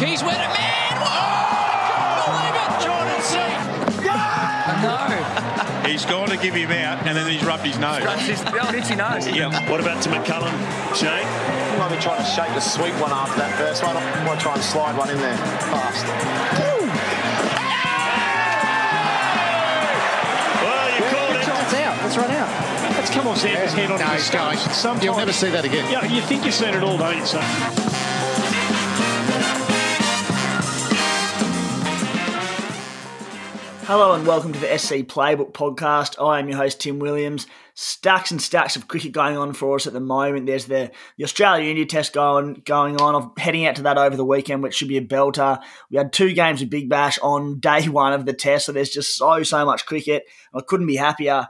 He's went it, man! Oh, believe it! Jordan C. No. He's gone to give him out, and then he's rubbed his nose. That's his the old itchy nose. Yeah. What about to McCullum, Shane? You might be trying to shake a sweet one after that first one. I might try and slide one in there fast. Well, you called it. It's out. Let's run out. Let's come on, Sanders' head on No, the he's Sometimes, You'll never see that again. Yeah, you think you've seen it all, don't you, son? Hello and welcome to the SC Playbook podcast. I am your host Tim Williams. Stacks and stacks of cricket going on for us at the moment. There's the, the Australia India Test going going on. I'm heading out to that over the weekend, which should be a belter. We had two games of Big Bash on day one of the test, so there's just so so much cricket. I couldn't be happier.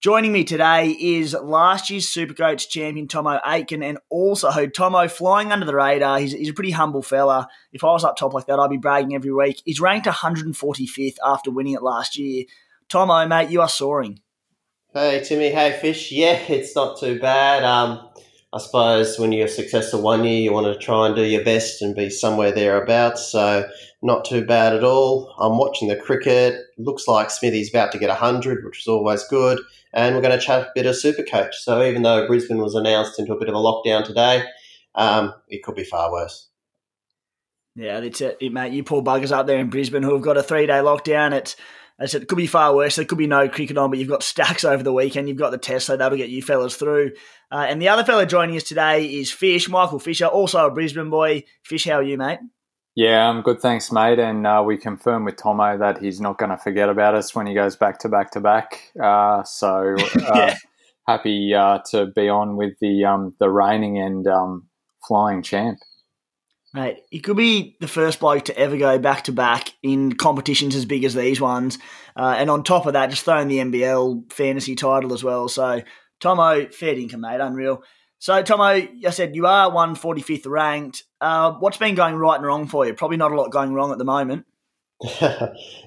Joining me today is last year's Supercoach champion Tomo Aitken, and also Tomo flying under the radar. He's, he's a pretty humble fella. If I was up top like that, I'd be bragging every week. He's ranked 145th after winning it last year. Tomo, mate, you are soaring. Hey Timmy, hey Fish. Yeah, it's not too bad. Um, I suppose when you're successful one year, you want to try and do your best and be somewhere thereabouts. So not too bad at all. I'm watching the cricket. Looks like Smithy's about to get 100, which is always good. And we're going to chat a bit of Supercoach. So even though Brisbane was announced into a bit of a lockdown today, um, it could be far worse. Yeah, that's it, it, mate. You poor buggers up there in Brisbane who have got a three day lockdown. It's said it could be far worse. There could be no cricket on, but you've got stacks over the weekend. You've got the test, so that'll get you fellas through. Uh, and the other fella joining us today is Fish, Michael Fisher, also a Brisbane boy. Fish, how are you, mate? Yeah, I'm good, thanks, mate. And uh, we confirm with Tomo that he's not going to forget about us when he goes back to back to back. Uh, so uh, Yeah. happy uh, to be on with the um, the reigning and um, flying champ. Mate, he could be the first bloke to ever go back to back in competitions as big as these ones. Uh, and on top of that, just throwing the NBL fantasy title as well. So, Tomo, fair income, mate, unreal. So, Tomo, I said you are 145th ranked. Uh, what's been going right and wrong for you? Probably not a lot going wrong at the moment.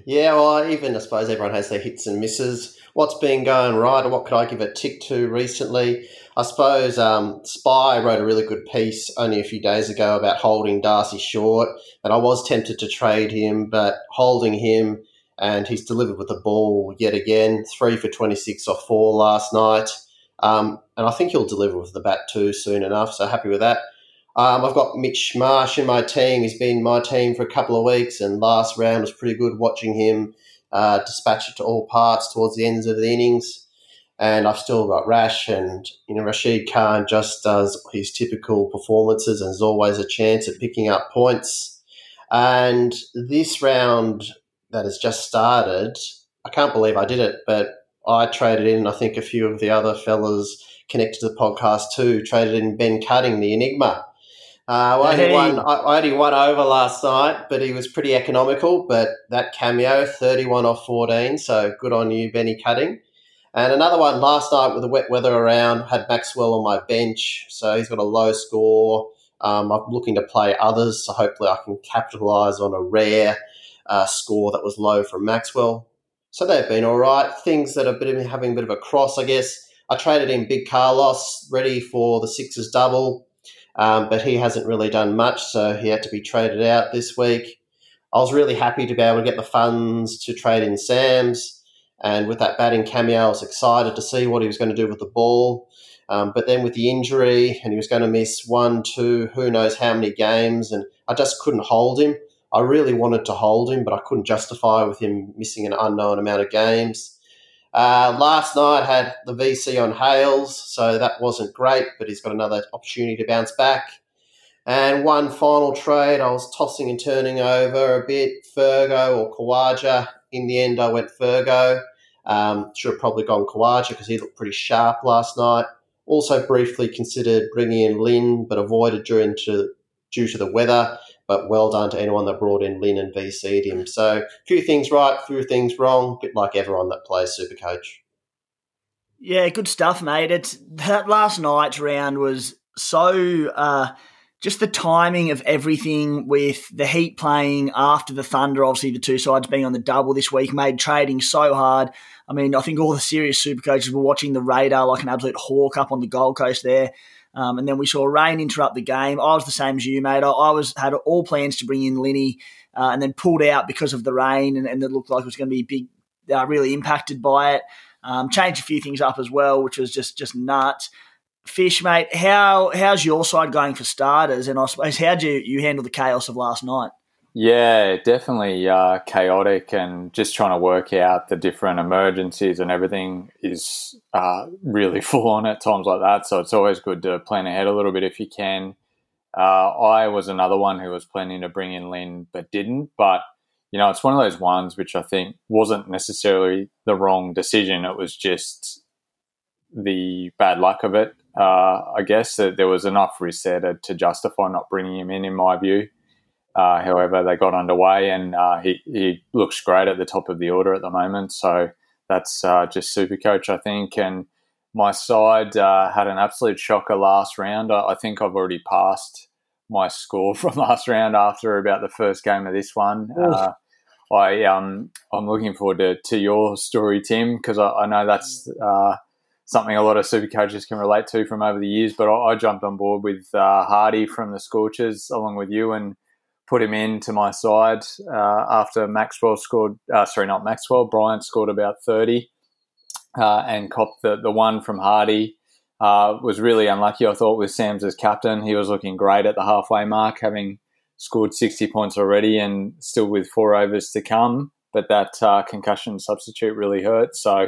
yeah, well, even I suppose everyone has their hits and misses. What's been going right, or what could I give a tick to recently? I suppose um, Spy wrote a really good piece only a few days ago about holding Darcy short, and I was tempted to trade him, but holding him, and he's delivered with the ball yet again, three for 26 off four last night. Um, and I think he'll deliver with the bat too soon enough, so happy with that. Um, I've got Mitch Marsh in my team. He's been my team for a couple of weeks, and last round was pretty good watching him uh, dispatch it to all parts towards the ends of the innings. And I've still got Rash, and you know Rashid Khan just does his typical performances, and there's always a chance of picking up points. And this round that has just started, I can't believe I did it, but I traded in. I think a few of the other fellas connected to the podcast too traded in Ben Cutting, the Enigma. Uh, I, only Hey. won, I, I only won over last night, but he was pretty economical. But that cameo, 31 off 14, so good on you, Benny Cutting. And another one last night with the wet weather around, had Maxwell on my bench, so he's got a low score. Um, I'm looking to play others, so hopefully I can capitalise on a rare uh, score that was low from Maxwell. So they've been all right. Things that have been having a bit of a cross, I guess. I traded in Big Carlos, ready for the Sixers double, um, but he hasn't really done much, so he had to be traded out this week. I was really happy to be able to get the funds to trade in Sam's, and with that batting cameo, I was excited to see what he was going to do with the ball. Um, but then with the injury, and he was going to miss one, two, who knows how many games, and I just couldn't hold him. I really wanted to hold him, but I couldn't justify with him missing an unknown amount of games. Uh, last night had the VC on Hales, so that wasn't great, but he's got another opportunity to bounce back. And one final trade, I was tossing and turning over a bit, Fergo or Khawaja. In the end, I went Fergo. Um, should have probably gone Khawaja because he looked pretty sharp last night. Also briefly considered bringing in Lynn, but avoided during to, due to the weather. But well done to anyone that brought in Lynn and VC'd him. So few things right, few things wrong, bit like everyone that plays Supercoach. Yeah, good stuff, mate. It's that last night's round was so uh, just the timing of everything with the Heat playing after the Thunder, obviously the two sides being on the double this week, made trading so hard. I mean, I think all the serious super coaches were watching the radar like an absolute hawk up on the Gold Coast there. Um, and then we saw rain interrupt the game. I was the same as you, mate. I, I was had all plans to bring in Linny, uh, and then pulled out because of the rain, and, and it looked like it was going to be big, uh, really impacted by it. Um, changed a few things up as well, which was just just nuts. Fish, mate, how how's your side going for starters? And I suppose how do you, you handle the chaos of last night? Yeah, definitely uh, chaotic and just trying to work out the different emergencies and everything is uh, really full on at times like that. So it's always good to plan ahead a little bit if you can. Uh, I was another one who was planning to bring in Lynn but didn't. But, you know, it's one of those ones which I think wasn't necessarily the wrong decision. It was just the bad luck of it. Uh, I guess that there was enough risk to justify not bringing him in, in my view. Uh, however, they got underway, and uh, he he looks great at the top of the order at the moment. So that's uh, just super coach, I think. And my side uh, had an absolute shocker last round. I, I, think I've already passed my score from last round after about the first game of this one. Uh, I um I'm looking forward to, to your story, Tim, because I, I, know that's uh, something a lot of super coaches can relate to from over the years. But I, I jumped on board with Hardie from the Scorchers along with you and put him into my side uh, after Maxwell scored. Uh, sorry, not Maxwell. Bryant scored about thirty, uh, and copped the the one from Hardie. Uh, was really unlucky, I thought, with Sams as captain. He was looking great at the halfway mark, having scored 60 points already and still with four overs to come. But that uh, concussion substitute really hurt. So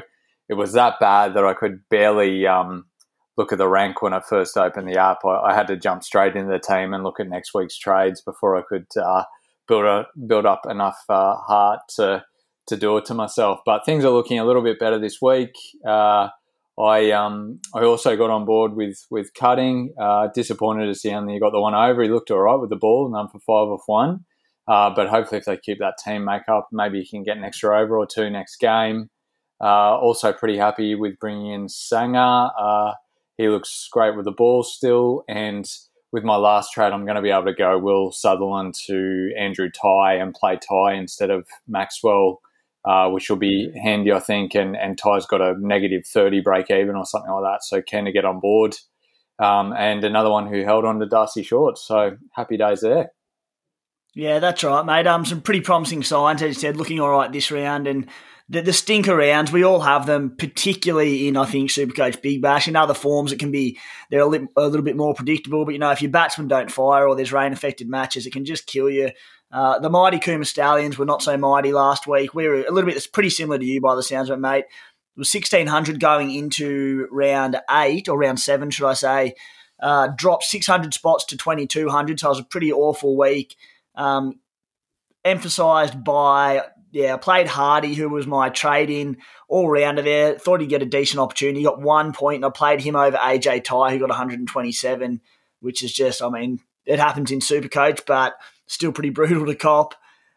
it was that bad that I could barely um, look at the rank when I first opened the app. I, I, had to jump straight into the team and look at next week's trades before I could uh, build a, build up enough uh, heart to to do it to myself. But things are looking a little bit better this week. Uh, I um, I also got on board with with cutting. Uh, disappointed to see only got the one over. He looked all right with the ball, none for five off one. Uh, but hopefully, if they keep that team makeup, maybe he can get an extra over or two next game. Uh, also, pretty happy with bringing in Sangha. He looks great with the ball still. And with my last trade, I'm going to be able to go Will Sutherland to Andrew Tye and play Tye instead of Maxwell, uh, which will be handy, I think. And, and Tye's got a negative 30 break even or something like that. So keen to get on board. Um, and another one who held on to Darcy Short. So happy days there. Yeah, that's right, mate. Um, some pretty promising signs, as you said, looking all right this round. And the, the stinker rounds, we all have them, particularly in, I think, Supercoach Big Bash. In other forms, it can be, they're a, li- a little bit more predictable. But, you know, if your batsmen don't fire or there's rain affected matches, it can just kill you. Uh, the mighty Cooma Stallions were not so mighty last week. We were a little bit, it's pretty similar to you by the sounds of it, mate. It was 1600 going into round eight, or round seven, should I say. Uh, dropped 600 spots to 2200, so it was a pretty awful week. Um, emphasised by yeah, I played Hardie, who was my trade in all rounder there. Thought he'd get a decent opportunity. Got one point, and I played him over AJ Tye, who got 127, which is just, I mean, it happens in Supercoach, but still pretty brutal to cop.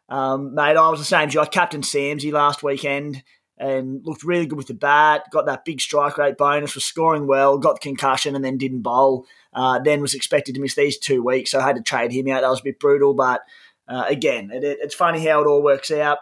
Um, mate, I was the same. I captain Samsy last weekend and looked really good with the bat. Got that big strike rate bonus, was scoring well, got the concussion, and then didn't bowl. Uh, then was expected to miss these two weeks, so I had to trade him out. That was a bit brutal, but uh, again, it, it's funny how it all works out.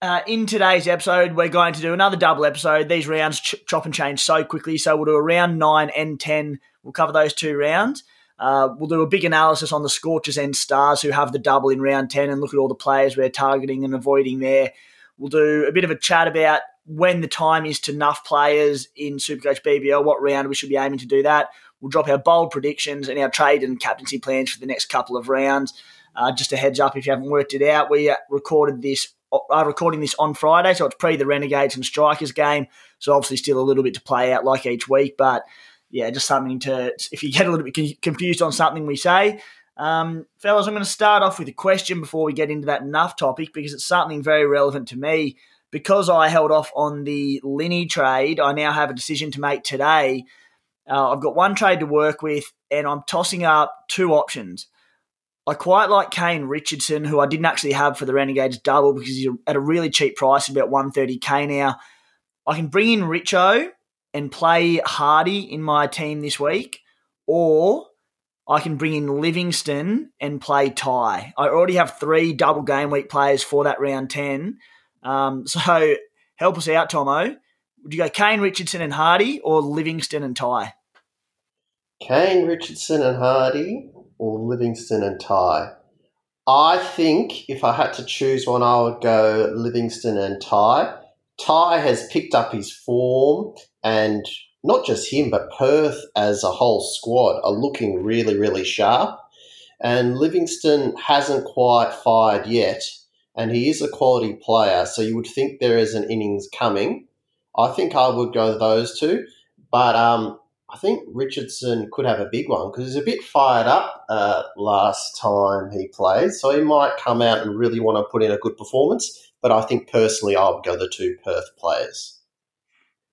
Uh, in today's episode, we're going to do another double episode. These rounds ch- chop and change so quickly, so we'll do a round nine and ten. We'll cover those two rounds. Uh, we'll do a big analysis on the Scorchers and Stars who have the double in round 10 and look at all the players we're targeting and avoiding there. We'll do a bit of a chat about when the time is to nuff players in Supercoach BBL, what round we should be aiming to do that. We'll drop our bold predictions and our trade and captaincy plans for the next couple of rounds. Uh, just a heads up if you haven't worked it out, we recorded this are recording this on Friday, so it's pre the Renegades and Strikers game. So obviously still a little bit to play out like each week, but yeah, just something to if you get a little bit confused on something we say. Um, fellas, I'm going to start off with a question before we get into that enough topic because it's something very relevant to me. Because I held off on the Linny trade, I now have a decision to make today. Uh, I've got one trade to work with, and I'm tossing up two options. I quite like Kane Richardson, who I didn't actually have for the Renegades double because he's at a really cheap price, about 130k now. I can bring in Richo and play Hardie in my team this week, or I can bring in Livingstone and play Tye. I already have three double game week players for that round 10. Um, so help us out, Tomo. Would you go Kane Richardson and Hardie or Livingstone and Tye? Kane, Richardson, and Hardy, or Livingstone and Tye? I think if I had to choose one, I would go Livingstone and Tye. Tye has picked up his form, and not just him, but Perth as a whole squad are looking really, really sharp. And Livingstone hasn't quite fired yet, and he is a quality player, so you would think there is an innings coming. I think I would go those two, but um, I think Richardson could have a big one because he's a bit fired up uh, last time he played, so he might come out and really want to put in a good performance. But I think personally, I would go the two Perth players.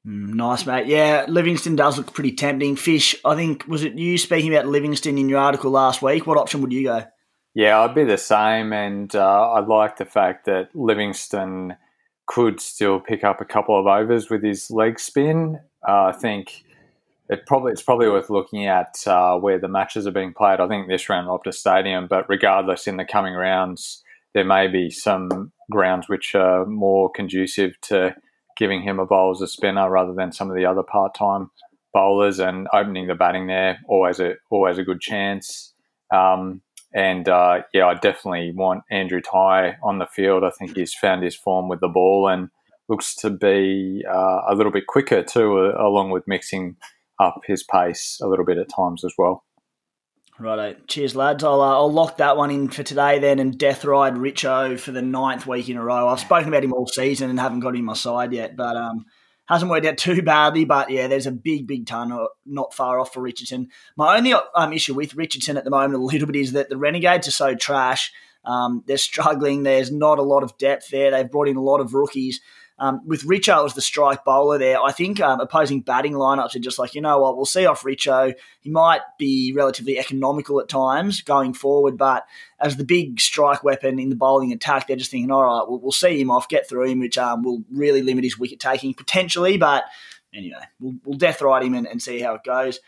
Mm, nice, mate. Yeah, Livingstone does look pretty tempting. Fish, I think, was it you speaking about Livingstone in your article last week? What option would you go? Yeah, I'd be the same, and uh, I like the fact that Livingstone could still pick up a couple of overs with his leg spin. Uh, I think it probably it's probably worth looking at uh, where the matches are being played. I think this round Optus Stadium, but regardless, in the coming rounds, there may be some grounds which are more conducive to giving him a bowl as a spinner rather than some of the other part-time bowlers and opening the batting there always a always a good chance. Um, and uh, yeah, I definitely want Andrew Tye on the field. I think he's found his form with the ball and looks to be uh, a little bit quicker too, uh, along with mixing up his pace a little bit at times as well. Righto. Cheers, lads. I'll, uh, I'll lock that one in for today then and death ride Richo for the ninth week in a row. I've spoken about him all season and haven't got him on my side yet, but um, hasn't worked out too badly. But yeah, there's a big, big ton not far off for Richardson. My only um, issue with Richardson at the moment a little bit is that the Renegades are so trash. Um, they're struggling. There's not a lot of depth there. They've brought in a lot of rookies. Um, with Richo as the strike bowler there, I think um, opposing batting lineups are just like, you know what, we'll see off Richo. He might be relatively economical at times going forward, but as the big strike weapon in the bowling attack, they're just thinking, all right, we'll, we'll see him off, get through him, which um, will really limit his wicket taking potentially. But anyway, we'll, we'll death ride him and, and see how it goes.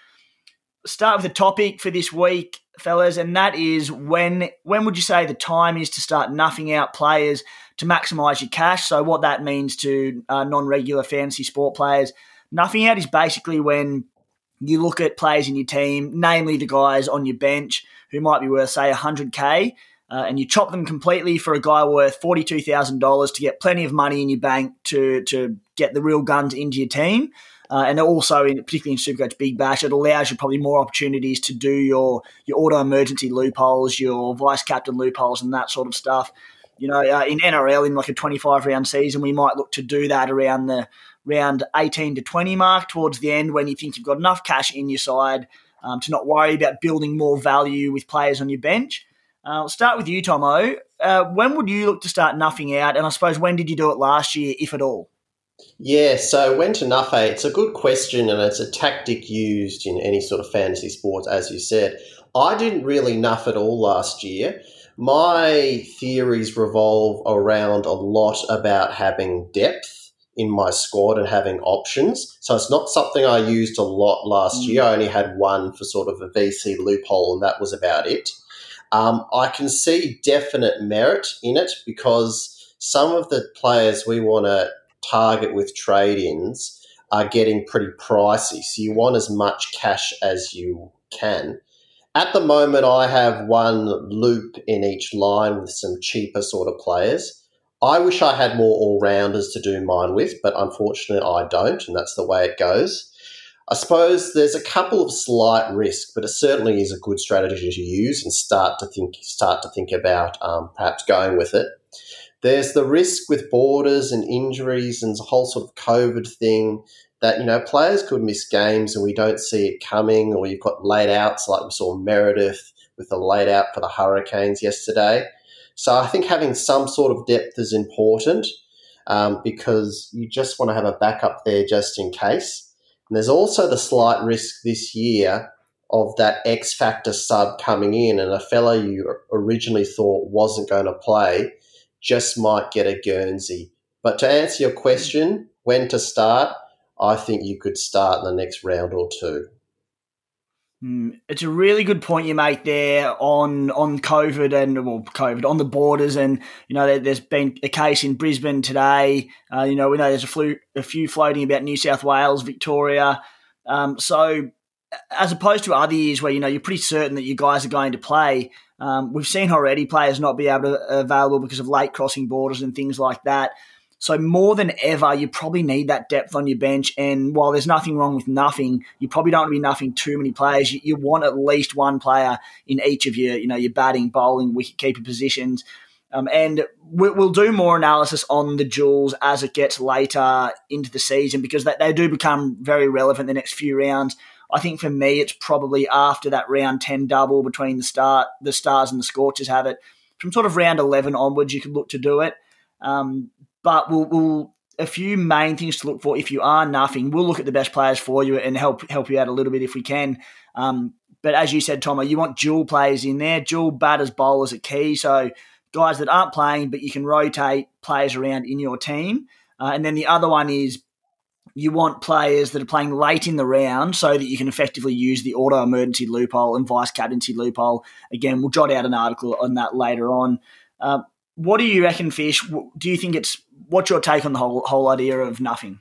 Start with the topic for this week, fellas, and that is when when would you say the time is to start nuffing out players to maximise your cash. So what that means to uh, non-regular fantasy sport players, nuffing out is basically when you look at players in your team, namely the guys on your bench who might be worth say 100k. Uh, and you chop them completely for a guy worth forty-two thousand dollars to get plenty of money in your bank to to get the real guns into your team, uh, and also in, particularly in Supercoach Big Bash, it allows you probably more opportunities to do your your auto emergency loopholes, your vice captain loopholes, and that sort of stuff. You know, uh, in NRL in like a 25 round season, we might look to do that around the round 18 to 20 mark towards the end when you think you've got enough cash in your side um, to not worry about building more value with players on your bench. Uh, I'll start with you, Tomo. Uh, when would you look to start nuffing out? And I suppose when did you do it last year, if at all? Yeah, so when to nuff out? It's a good question, and it's a tactic used in any sort of fantasy sports, as you said. I didn't really nuff at all last year my theories revolve around a lot about having depth in my squad and having options. So it's not something I used a lot last mm. year. I only had one for sort of a VC loophole, and that was about it. Um, I can see definite merit in it because some of the players we want to target with trade ins are getting pretty pricey. So you want as much cash as you can. At the moment, I have one loop in each line with some cheaper sort of players. I wish I had more all rounders to do mine with, but unfortunately, I don't, and that's the way it goes. I suppose there's a couple of slight risks, but it certainly is a good strategy to use and start to think start to think about um, perhaps going with it. There's the risk with borders and injuries and the whole sort of COVID thing that you know players could miss games and we don't see it coming, or you've got late outs like we saw Meredith with the late out for the Hurricanes yesterday. So I think having some sort of depth is important um, because you just want to have a backup there just in case. And there's also the slight risk this year of that X factor sub coming in, and a fella you originally thought wasn't going to play just might get a Guernsey. But to answer your question, when to start, I think you could start in the next round or two. Mm, it's a really good point you make there on on COVID and well COVID on the borders and you know there, has been a case in Brisbane today. Uh, you know we know there's a, flu, a few floating about New South Wales, Victoria. Um, so as opposed to other years where you know you're pretty certain that you guys are going to play. Um, we've seen already players not be able to available because of late crossing borders and things like that. So more than ever, you probably need that depth on your bench. And while there's nothing wrong with nuffing, you probably don't want to be nuffing too many players. You, you want at least one player in each of your, you know, your batting, bowling, wicket keeper positions. Um, and we, will do more analysis on the duels as it gets later into the season because they, they do become very relevant the next few rounds. I think for me, it's probably after that round ten double between the start, the stars and the Scorchers have it. From sort of round eleven onwards, you could look to do it. Um, but we'll, we'll a few main things to look for if you are nuffing. We'll look at the best players for you and help help you out a little bit if we can. Um, but as you said, Tomo, you want dual players in there. Dual batters, bowlers are key. So guys that aren't playing, but you can rotate players around in your team. Uh, and then the other one is you want players that are playing late in the round so that you can effectively use the auto emergency loophole and vice captaincy loophole. Again, we'll jot out an article on that later on. Uh, what do you reckon, Fish? Do you think it's what's your take on the whole whole idea of nuffing?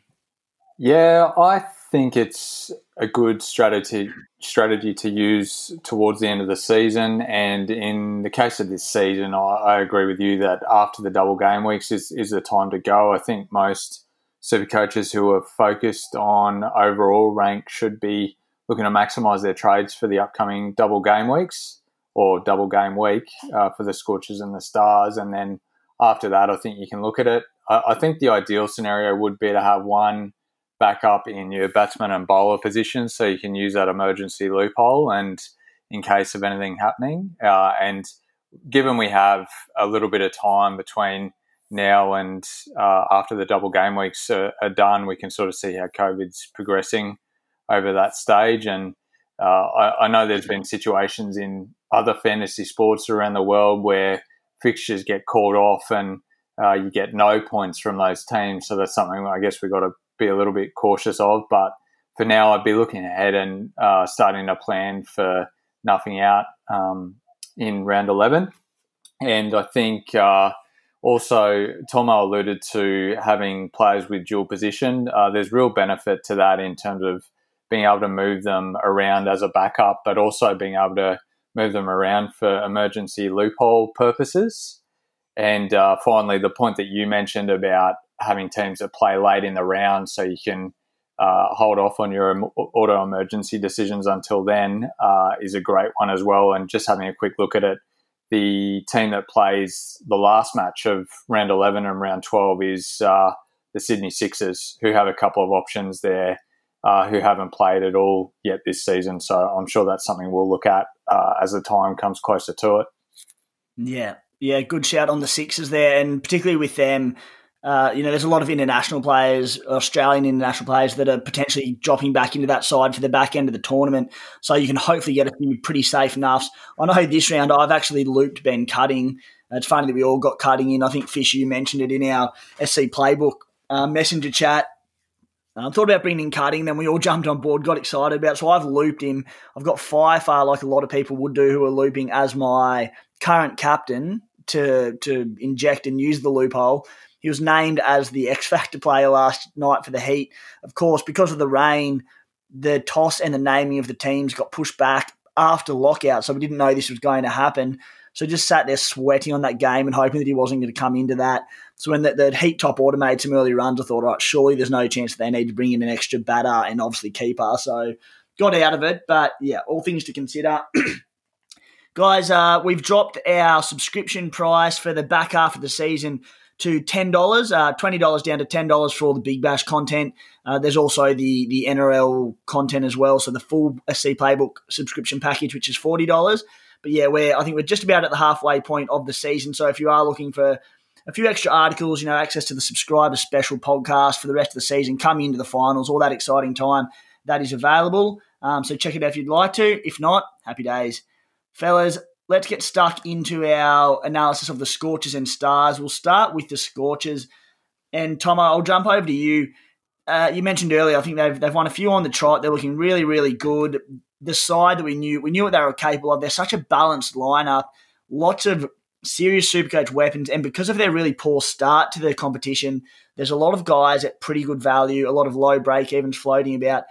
Yeah, I think it's a good strategy strategy to use towards the end of the season. And in the case of this season, I, I agree with you that after the double game weeks is, is the time to go. I think most super coaches who are focused on overall rank should be looking to maximise their trades for the upcoming double game weeks or double game week uh, for the Scorchers and the Stars. And then after that, I think you can look at it. I, I, think the ideal scenario would be to have one backup in your batsman and bowler positions so you can use that emergency loophole and in case of anything happening. Uh, and given we have a little bit of time between now and uh, after the double game weeks are, are, done, we can sort of see how COVID's progressing over that stage. And uh, I, I, know there's been situations in other fantasy sports around the world where fixtures get called off and uh, you get no points from those teams. So that's something I guess we've got to be a little bit cautious of. But for now, I'd be looking ahead and uh, starting to plan for nuffing out um, in round 11. And I think uh, also Tomo alluded to having players with dual position. Uh, there's real benefit to that in terms of being able to move them around as a backup, but also being able to move them around for emergency loophole purposes. And uh, finally, the point that you mentioned about having teams that play late in the round so you can uh, hold off on your auto emergency decisions until then uh, is a great one as well. And just having a quick look at it, the team that plays the last match of round 11 and round 12 is uh, the Sydney Sixers, who have a couple of options there uh, who haven't played at all yet this season. So I'm sure that's something we'll look at uh, as the time comes closer to it. Yeah, yeah, good shout on the Sixers there, and particularly with them. Uh, you know, there's a lot of international players, Australian international players, that are potentially dropping back into that side for the back end of the tournament. So you can hopefully get a few pretty safe enoughs. I know this round I've actually looped Ben Cutting. It's funny that we all got Cutting in. I think Fish, you mentioned it in our SC playbook uh, messenger chat. Um, thought about bringing in Cutting, then we all jumped on board, got excited about. It. So I've looped him. I've got Firefar, like a lot of people would do, who are looping as my current captain to to inject and use the loophole. He was named as the X Factor player last night for the Heat. Of course, because of the rain, the toss and the naming of the teams got pushed back after lockout, so we didn't know this was going to happen. So just sat there sweating on that game and hoping that he wasn't going to come into that. So when the, the Heat top order made some early runs, I thought, right, surely there's no chance that they need to bring in an extra batter and obviously keeper. So got out of it. But yeah, all things to consider. Guys, uh, we've dropped our subscription price for the back half of the season to ten dollars, uh, twenty dollars down to ten dollars for all the Big Bash content. Uh, there's also the the NRL content as well, so the full SC Playbook subscription package, which is forty dollars. But yeah, we're I think we're just about at the halfway point of the season. So if you are looking for a few extra articles, you know, access to the subscriber special podcast for the rest of the season, coming into the finals, all that exciting time that is available. Um, so check it out if you'd like to. If not, happy days. Fellas, let's get stuck into our analysis of the Scorchers and Stars. We'll start with the Scorchers. And Tom, I'll jump over to you. Uh, you mentioned earlier, I think they've, they've won a few on the trot. They're looking really, really good the side that we knew we knew what they were capable of. They're such a balanced lineup, lots of serious supercoach weapons, and because of their really poor start to the competition, there's a lot of guys at pretty good value, a lot of low break evens floating about.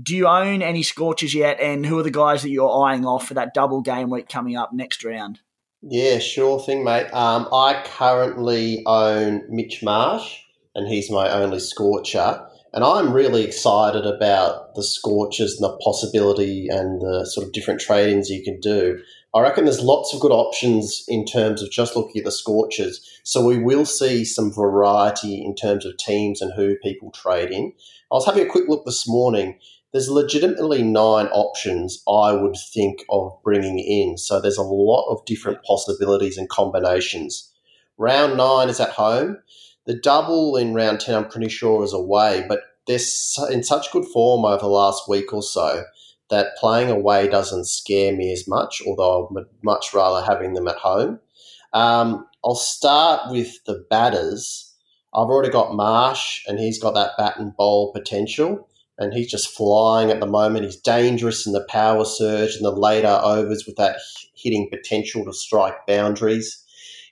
Do you own any scorches yet? And who are the guys that you're eyeing off for that double game week coming up next round? Yeah, sure thing, mate. Um, I currently own Mitch Marsh, and he's my only Scorcher. And I'm really excited about the scorches and the possibility and the sort of different trade-ins you can do. I reckon there's lots of good options in terms of just looking at the scorches. So we will see some variety in terms of teams and who people trade in. I was having a quick look this morning. There's legitimately nine options I would think of bringing in. So there's a lot of different possibilities and combinations. Round nine is at home. The double in round 10, I'm pretty sure, is away, but they're in such good form over the last week or so that playing away doesn't scare me as much, although I'd much rather having them at home. Um, I'll start with the batters. I've already got Marsh, and he's got that bat and bowl potential, and he's just flying at the moment. He's dangerous in the power surge and the later overs with that hitting potential to strike boundaries.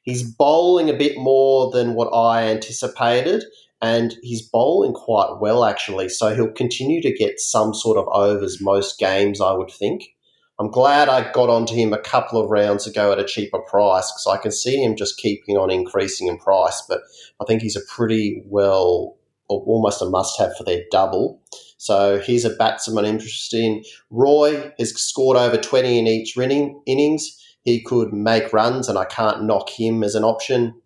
He's bowling a bit more than what I anticipated, and he's bowling quite well actually. So he'll continue to get some sort of overs most games, I would think. I'm glad I got onto him a couple of rounds ago at a cheaper price because I can see him just keeping on increasing in price. But I think he's a pretty well, almost a must have for their double. So he's a batsman I'm interested in. Roy has scored over 20 in each innings. He could make runs, and I can't knock him as an option.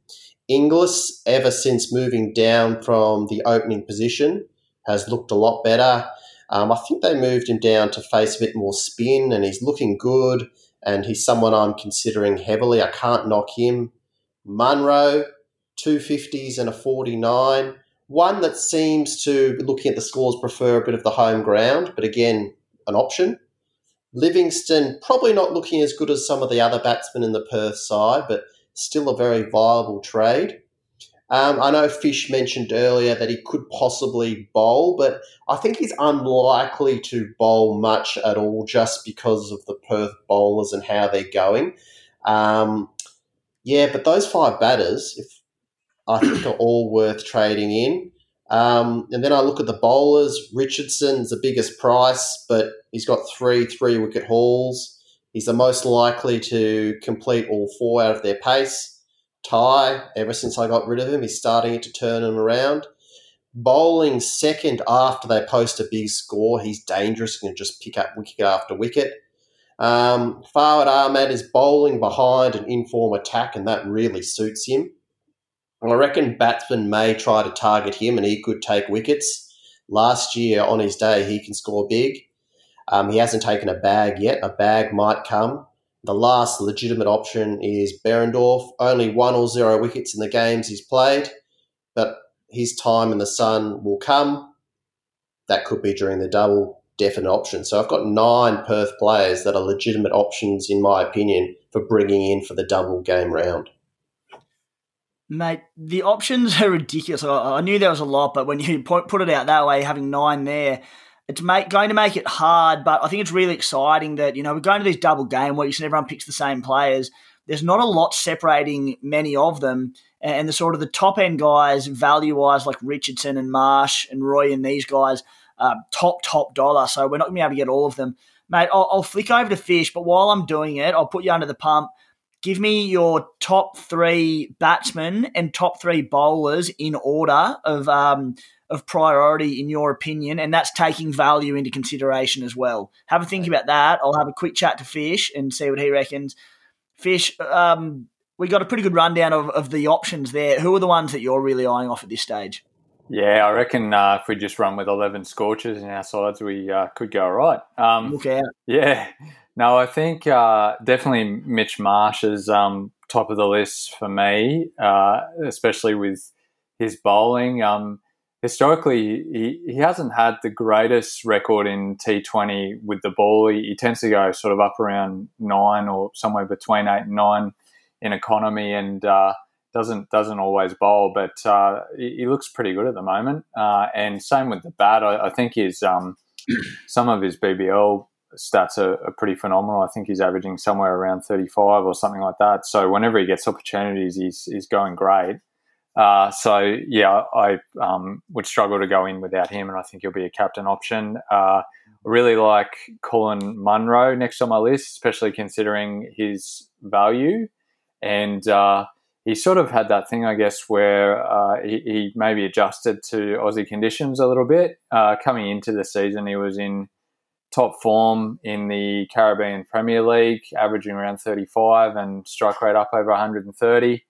Inglis, ever since moving down from the opening position, has looked a lot better. Um, I think they moved him down to face a bit more spin, and he's looking good. And he's someone I'm considering heavily. I can't knock him. Munro, two fifties and a forty nine. One that seems to, looking at the scores, prefer a bit of the home ground, but again, an option. Livingstone probably not looking as good as some of the other batsmen in the Perth side, but still a very viable trade. Um, I know Fish mentioned earlier that he could possibly bowl, but I think he's unlikely to bowl much at all just because of the Perth bowlers and how they're going. Um, yeah, but those five batters, if I think, are all worth trading in. Um, and then I look at the bowlers. Richardson's the biggest price, but he's got three three wicket hauls. He's the most likely to complete all four out of their pace. Tye, ever since I got rid of him, he's starting to turn him around. Bowling second after they post a big score, he's dangerous and can just pick up wicket after wicket. Um, Fawad Ahmed is bowling behind an inform attack, and that really suits him. I reckon batsmen may try to target him and he could take wickets. Last year, on his day, he can score big. Um, he hasn't taken a bag yet. A bag might come. The last legitimate option is Behrendorff. Only one or zero wickets in the games he's played, but his time in the sun will come. That could be during the double, definite option. So I've got nine Perth players that are legitimate options, in my opinion, for bringing in for the double game round. Mate, the options are ridiculous. I knew there was a lot, but when you put it out that way, having nine there, it's make, going to make it hard. But I think it's really exciting that you know we're going to these double game weeks and everyone picks the same players. There's not a lot separating many of them, and the sort of the top end guys, value wise, like Richardson and Marsh and Roy and these guys, uh, top top dollar. So we're not going to be able to get all of them, mate. I'll, I'll flick over to Fish, but while I'm doing it, I'll put you under the pump give me your top three batsmen and top three bowlers in order of um, of priority in your opinion, and that's taking value into consideration as well. Have a think about that. I'll have a quick chat to Fish and see what he reckons. Fish, um, we got a pretty good rundown of, of the options there. Who are the ones that you're really eyeing off at this stage? Yeah, I reckon uh, if we just run with 11 scorches in our sides, we uh, could go all right. Um, Look out. Yeah. No, I think uh, definitely Mitch Marsh is um, top of the list for me, uh, especially with his bowling. Um, historically, he, he hasn't had the greatest record in T20 with the ball. He, he, tends to go sort of up around nine or somewhere between eight and nine in economy, and uh, doesn't doesn't always bowl. But uh, he, he, looks pretty good at the moment. Uh, and same with the bat. I, I think his um, some of his BBL stats are, are, pretty phenomenal. I think he's averaging somewhere around 35 or something like that. So whenever he gets opportunities, he's, he's going great. Uh, so yeah, I um, would struggle to go in without him, and I think he'll be a captain option. Uh, really like Colin Munro next on my list, especially considering his value. And uh, he sort of had that thing, I guess, where uh, he, he, maybe adjusted to Aussie conditions a little bit. Uh, coming into the season, he was in top form in the Caribbean Premier League, averaging around 35 and strike rate up over 130.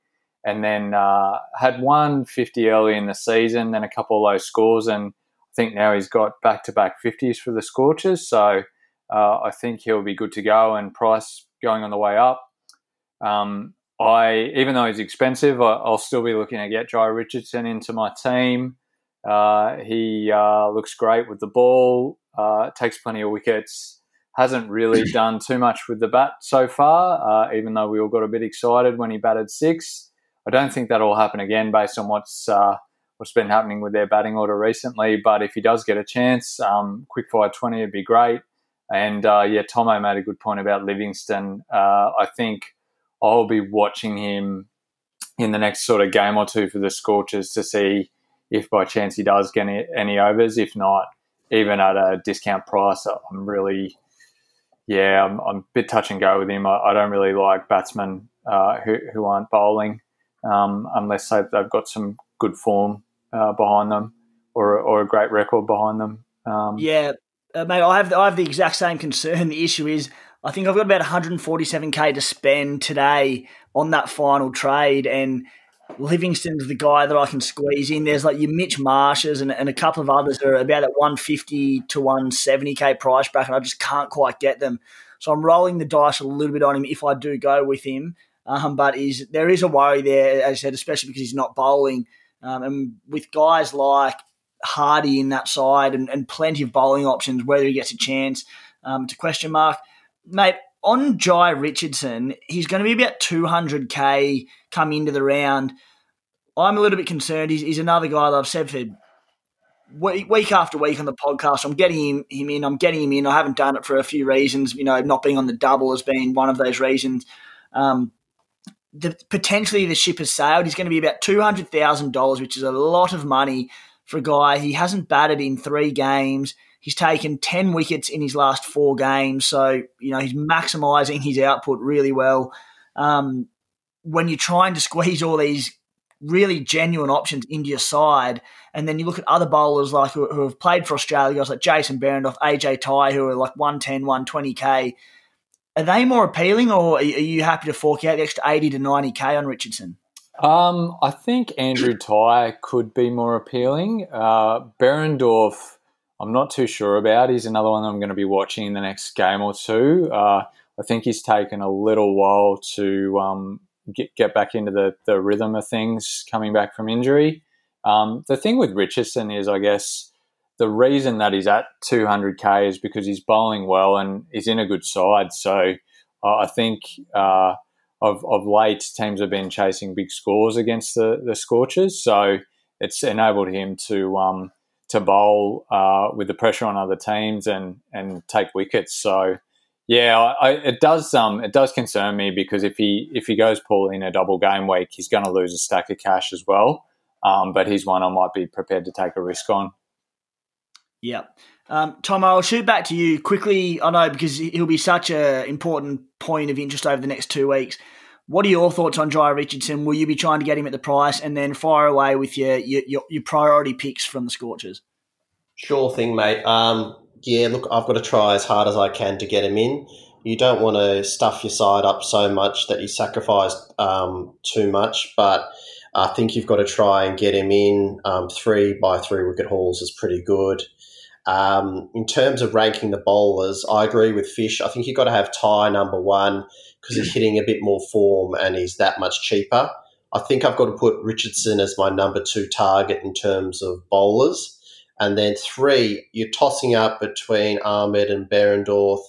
And then uh, had one 50 early in the season, then a couple of low scores. And I think now he's got back to back 50s for the Scorchers. So uh, I think he'll be good to go. And price going on the way up. Um, I even though he's expensive, I, will still be looking to get Jhye Richardson into my team. Uh, he uh, looks great with the ball, uh, takes plenty of wickets. Hasn't really done too much with the bat so far, uh, even though we all got a bit excited when he batted six. I don't think that'll happen again based on what's uh, what's been happening with their batting order recently. But if he does get a chance, um, quick fire twenty would be great. And uh, yeah, Tomo made a good point about Livingstone. I think I'll be watching him in the next sort of game or two for the Scorchers to see if by chance he does get any, any overs. If not, even at a discount price, I'm really, yeah, I'm, I'm a bit touch and go with him. I, I don't really like batsmen uh, who, who aren't bowling um, unless they've, got some good form uh, behind them or, or a great record behind them. Um, yeah, uh, mate, I have, I have the exact same concern. The issue is I think I've got about 147k to spend today on that final trade, and Livingstone's the guy that I can squeeze in. There's like your Mitch Marshes and, and a couple of others that are about at 150 to 170k price bracket. I just can't quite get them. So I'm rolling the dice a little bit on him if I do go with him. Um, but is there is a worry there, as I said, especially because he's not bowling. Um, and with guys like Hardie in that side and, and plenty of bowling options, whether he gets a chance, um, question mark mate, on Jhye Richardson, he's going to be about 200k come into the round. I'm a little bit concerned. He's, he's another guy that I've said for week, week after week on the podcast. I'm getting him, him in. I'm getting him in. I haven't done it for a few reasons. You know, not being on the double has been one of those reasons. Um, the, potentially the ship has sailed. He's going to be about two hundred thousand dollars, which is a lot of money for a guy. He hasn't batted in three games. He's taken 10 wickets in his last four games. So, you know, he's maximising his output really well. Um, when you're trying to squeeze all these really genuine options into your side, and then you look at other bowlers like who, who have played for Australia, guys like Jason Behrendorff, AJ Tye, who are like 110, 120k. Are they more appealing, or are you happy to fork out the extra 80 to 90k on Richardson? Um, I think Andrew Tye could be more appealing. Uh, Behrendorff I'm not too sure about. He's another one I'm going to be watching in the next game or two. Uh, I think he's taken a little while to um, get, get back into the, the rhythm of things coming back from injury. Um, the thing with Richardson is, I guess, the reason that he's at 200k is because he's bowling well and he's in a good side. So uh, I think uh, of, of late, teams have been chasing big scores against the, the Scorchers. So it's enabled him to um, to bowl uh, with the pressure on other teams and and take wickets. So yeah, I, it does um it does concern me because if he if he goes poorly in a double game week, he's going to lose a stack of cash as well. Um, but he's one I might be prepared to take a risk on. Yeah. Um, Tom, I'll shoot back to you quickly. I know because he'll be such an important point of interest over the next two weeks. What are your thoughts on Jhye Richardson? Will you be trying to get him at the price and then fire away with your your, your priority picks from the Scorchers? Sure thing, mate. Um, yeah, look, I've got to try as hard as I can to get him in. You don't want to stuff your side up so much that you sacrifice um, too much, but I think you've got to try and get him in. Um, three by three wicket hauls is pretty good. Um, in terms of ranking the bowlers, I agree with Fish. I think you've got to have Tye number one because he's hitting a bit more form and he's that much cheaper. I think I've got to put Richardson as my number two target in terms of bowlers. And then three, you're tossing up between Ahmed and Behrendorff,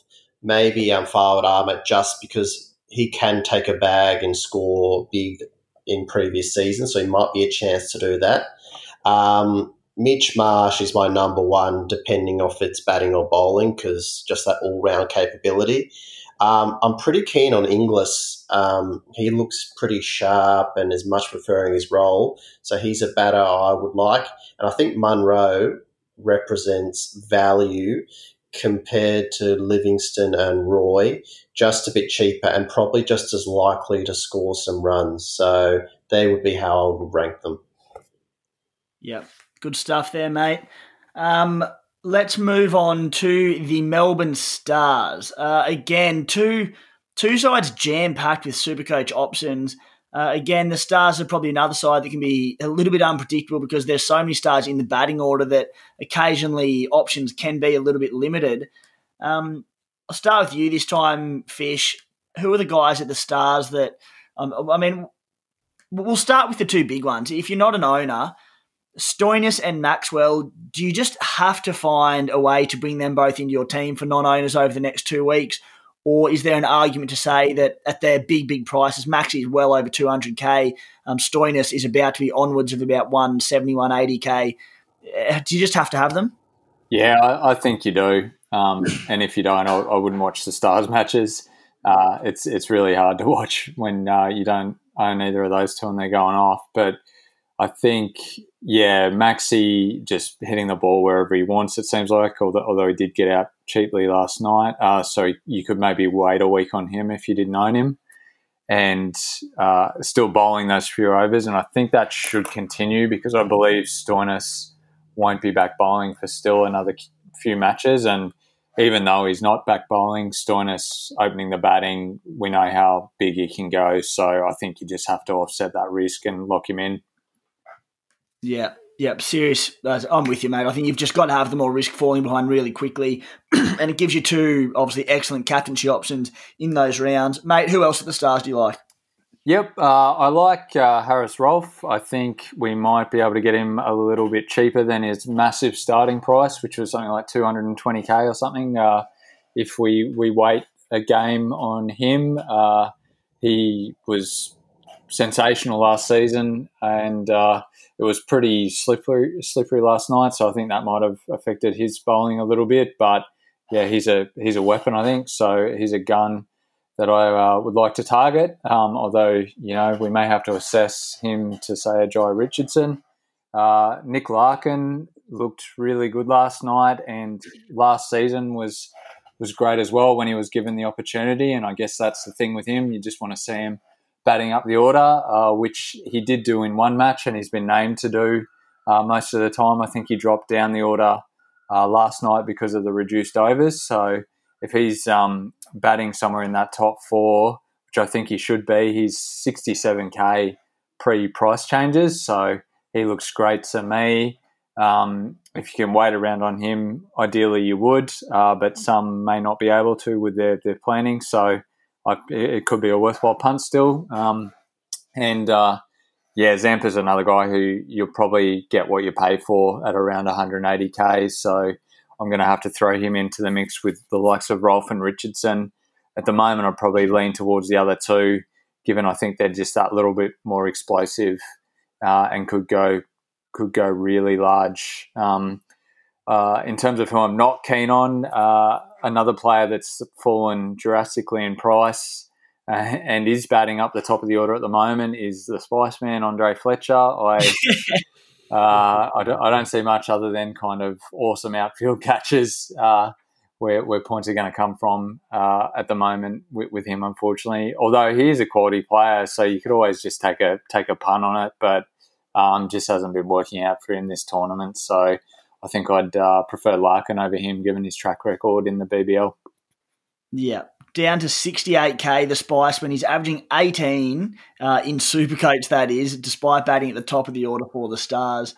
maybe um, Fawad Ahmed just because he can take a bag and score big in previous seasons. So he might be a chance to do that. Um, Mitch Marsh is my number one, depending if it's batting or bowling, because just that all round capability. Um, I'm pretty keen on Inglis. Um, he looks pretty sharp and is much preferring his role. So he's a batter I would like. And I think Munro represents value compared to Livingstone and Roy, just a bit cheaper and probably just as likely to score some runs. So they would be how I would rank them. Yep, good stuff there, mate. Um, let's move on to the Melbourne Stars. Uh, again, two two sides jam packed with super coach options. Uh, again, the Stars are probably another side that can be a little bit unpredictable because there's so many stars in the batting order that occasionally options can be a little bit limited. Um, I'll start with you this time, Fish. Who are the guys at the Stars that? Um, I mean, we'll start with the two big ones. If you're not an owner, Stoinis and Maxwell, do you just have to find a way to bring them both into your team for non-owners over the next two weeks? Or is there an argument to say that at their big, big prices, Maxi is well over 200k, um, Stoinis is about to be onwards of about 170, 180k. Uh, do you just have to have them? Yeah, I, I think you do. Um, and if you don't, I, I, wouldn't watch the Stars matches. Uh, it's it's really hard to watch when uh, you don't own either of those two and they're going off. But I think, yeah, Maxi just hitting the ball wherever he wants, it seems like, although, although he did get out cheaply last night. Uh, so you could maybe wait a week on him if you didn't own him and uh, still bowling those few overs. And I think that should continue because I believe Stoinis won't be back bowling for still another few matches. And even though he's not back bowling, Stoinis opening the batting, we know how big he can go. So I think you just have to offset that risk and lock him in. Yeah, yeah, serious. I'm with you, mate. I think you've just got to have the more risk falling behind really quickly, and it gives you two obviously excellent captaincy options in those rounds, mate. Who else at the Stars do you like? Yep, uh, I like uh, Haris Rauf. I think we might be able to get him a little bit cheaper than his massive starting price, which was something like 220k or something. Uh, if we we wait a game on him, uh, he was sensational last season, and uh, it was pretty slippery slippery last night. So I think that might have affected his bowling a little bit. But yeah, he's a he's a weapon, I think. So he's a gun that I uh, would like to target. Um, although you know we may have to assess him to say a Jhye Richardson. Uh, Nick Larkin looked really good last night, and last season was was great as well when he was given the opportunity. And I guess that's the thing with him; you just want to see him batting up the order, uh, which he did do in one match and he's been named to do uh, most of the time. I think he dropped down the order uh, last night because of the reduced overs. So if he's um, batting somewhere in that top four, which I think he should be, he's 67k pre price changes. So he looks great to me. Um, if you can wait around on him, ideally you would, uh, but some may not be able to with their, their planning. So I, it could be a worthwhile punt still. Um, and uh, yeah, Zampa's another guy who you'll probably get what you pay for at around 180k. So I'm going to have to throw him into the mix with the likes of Rauf and Richardson. At the moment, I'd probably lean towards the other two, given I think they're just that little bit more explosive uh, and could go could go really large. Um, uh, in terms of who I'm not keen on, uh, another player that's fallen drastically in price uh, and is batting up the top of the order at the moment is the Spice Man, Andre Fletcher. I, uh, I, don't, I, don't, see much other than kind of awesome outfield catches uh, where, where points are going to come from uh, at the moment with, with, him, unfortunately. Although he is a quality player, so you could always just take a take a pun on it, but um, just hasn't been working out for him this tournament. So I think I'd uh, prefer Larkin over him given his track record in the BBL. Yeah, down to 68k the Spice when he's averaging 18 uh, in Supercoach, that is, despite batting at the top of the order for the Stars.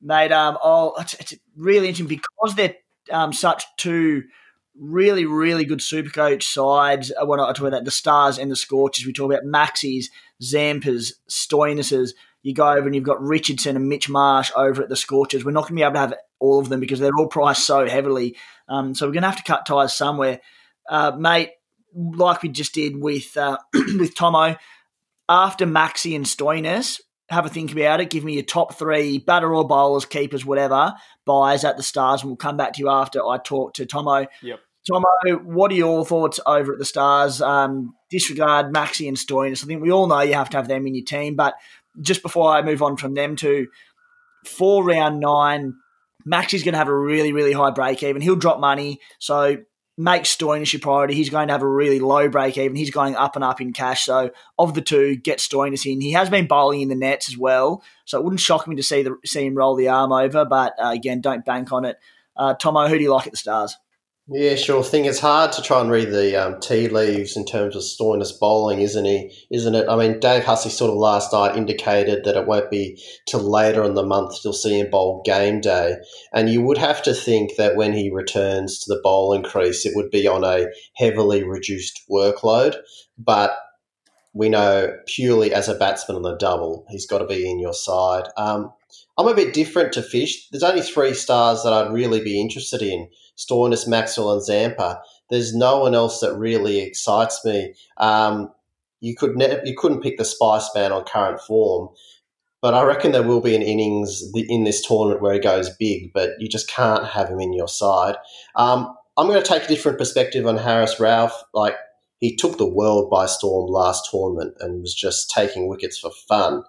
Mate, um, oh, it's, it's really interesting because they're um, such two really, really good Supercoach sides. When I talk about the Stars and the Scorchers, we talk about Maxis, Zampas, Stoinises. You go over and you've got Richardson and Mitch Marsh over at the Scorchers. We're not going to be able to have all of them because they're all priced so heavily. Um, so we're going to have to cut ties somewhere, uh, mate. Like we just did with uh, with Tomo, after Maxi and Stoinis, have a think about it. Give me your top three batter or bowlers, keepers, whatever buys at the Stars, and we'll come back to you after I talk to Tomo. Yep. Tomo, what are your thoughts over at the Stars? Um, disregard Maxi and Stoinis. I think we all know you have to have them in your team, but just before I move on from them to four round nine Max is going to have a really, really high break even. He'll drop money. So make Stoinis your priority. He's going to have a really low break even. He's going up and up in cash. So of the two, get Stoinis in. He has been bowling in the nets as well. So it wouldn't shock me to see the see him roll the arm over. But uh, again, don't bank on it. Uh, Tomo, who do you like at the Stars? Yeah, sure thing. It's hard to try and read the um, tea leaves in terms of Stoinis bowling, isn't he? Isn't it? I mean, Dave Hussey sort of last night indicated that it won't be till later in the month you'll see him bowl game day, and you would have to think that when he returns to the bowling crease, it would be on a heavily reduced workload. But we know purely as a batsman on the double, he's got to be in your side. Um, I'm a bit different to Fish. There's only three stars that I'd really be interested in. Stoinis, Maxwell, and Zampa. There's no one else that really excites me. Um, you could ne- you couldn't pick the Spice Man on current form, but I reckon there will be an innings in this tournament where he goes big, but you just can't have him in your side. Um, I'm going to take a different perspective on Haris Rauf. Like he took the world by storm last tournament and was just taking wickets for fun.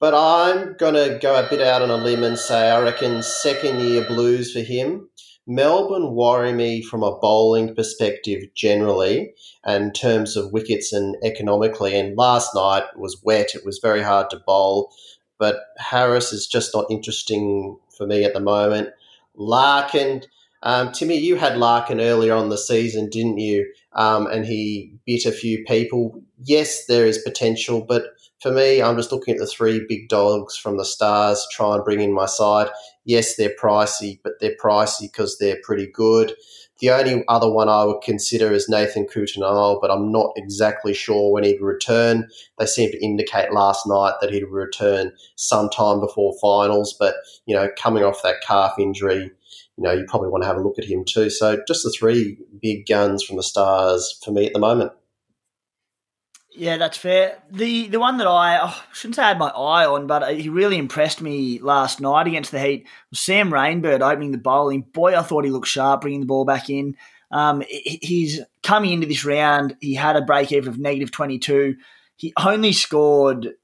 But I'm going to go a bit out on a limb and say I reckon second year blues for him. Melbourne worry me from a bowling perspective generally, in terms of wickets and economically. And last night was wet; it was very hard to bowl. But Haris is just not interesting for me at the moment. Larkin, um, Timmy, you had Larkin earlier on the season, didn't you? Um, and he bit a few people. Yes, there is potential, but for me, I'm just looking at the three big dogs from the Stars try and bring in my side yes, they're pricey, but they're pricey because they're pretty good. The only other one I would consider is Nathan Coulter-Nile, but I'm not exactly sure when he'd return. They seemed to indicate last night that he'd return sometime before finals, but you know, coming off that calf injury, you know, you probably want to have a look at him too. So just the three big guns from the Stars for me at the moment. Yeah, that's fair. The the one that I oh, shouldn't say I had my eye on, but he really impressed me last night against the Heat was Sam Rainbird opening the bowling. Boy, I thought he looked sharp bringing the ball back in. Um, he's coming into this round. He had a break even of negative twenty two. He only scored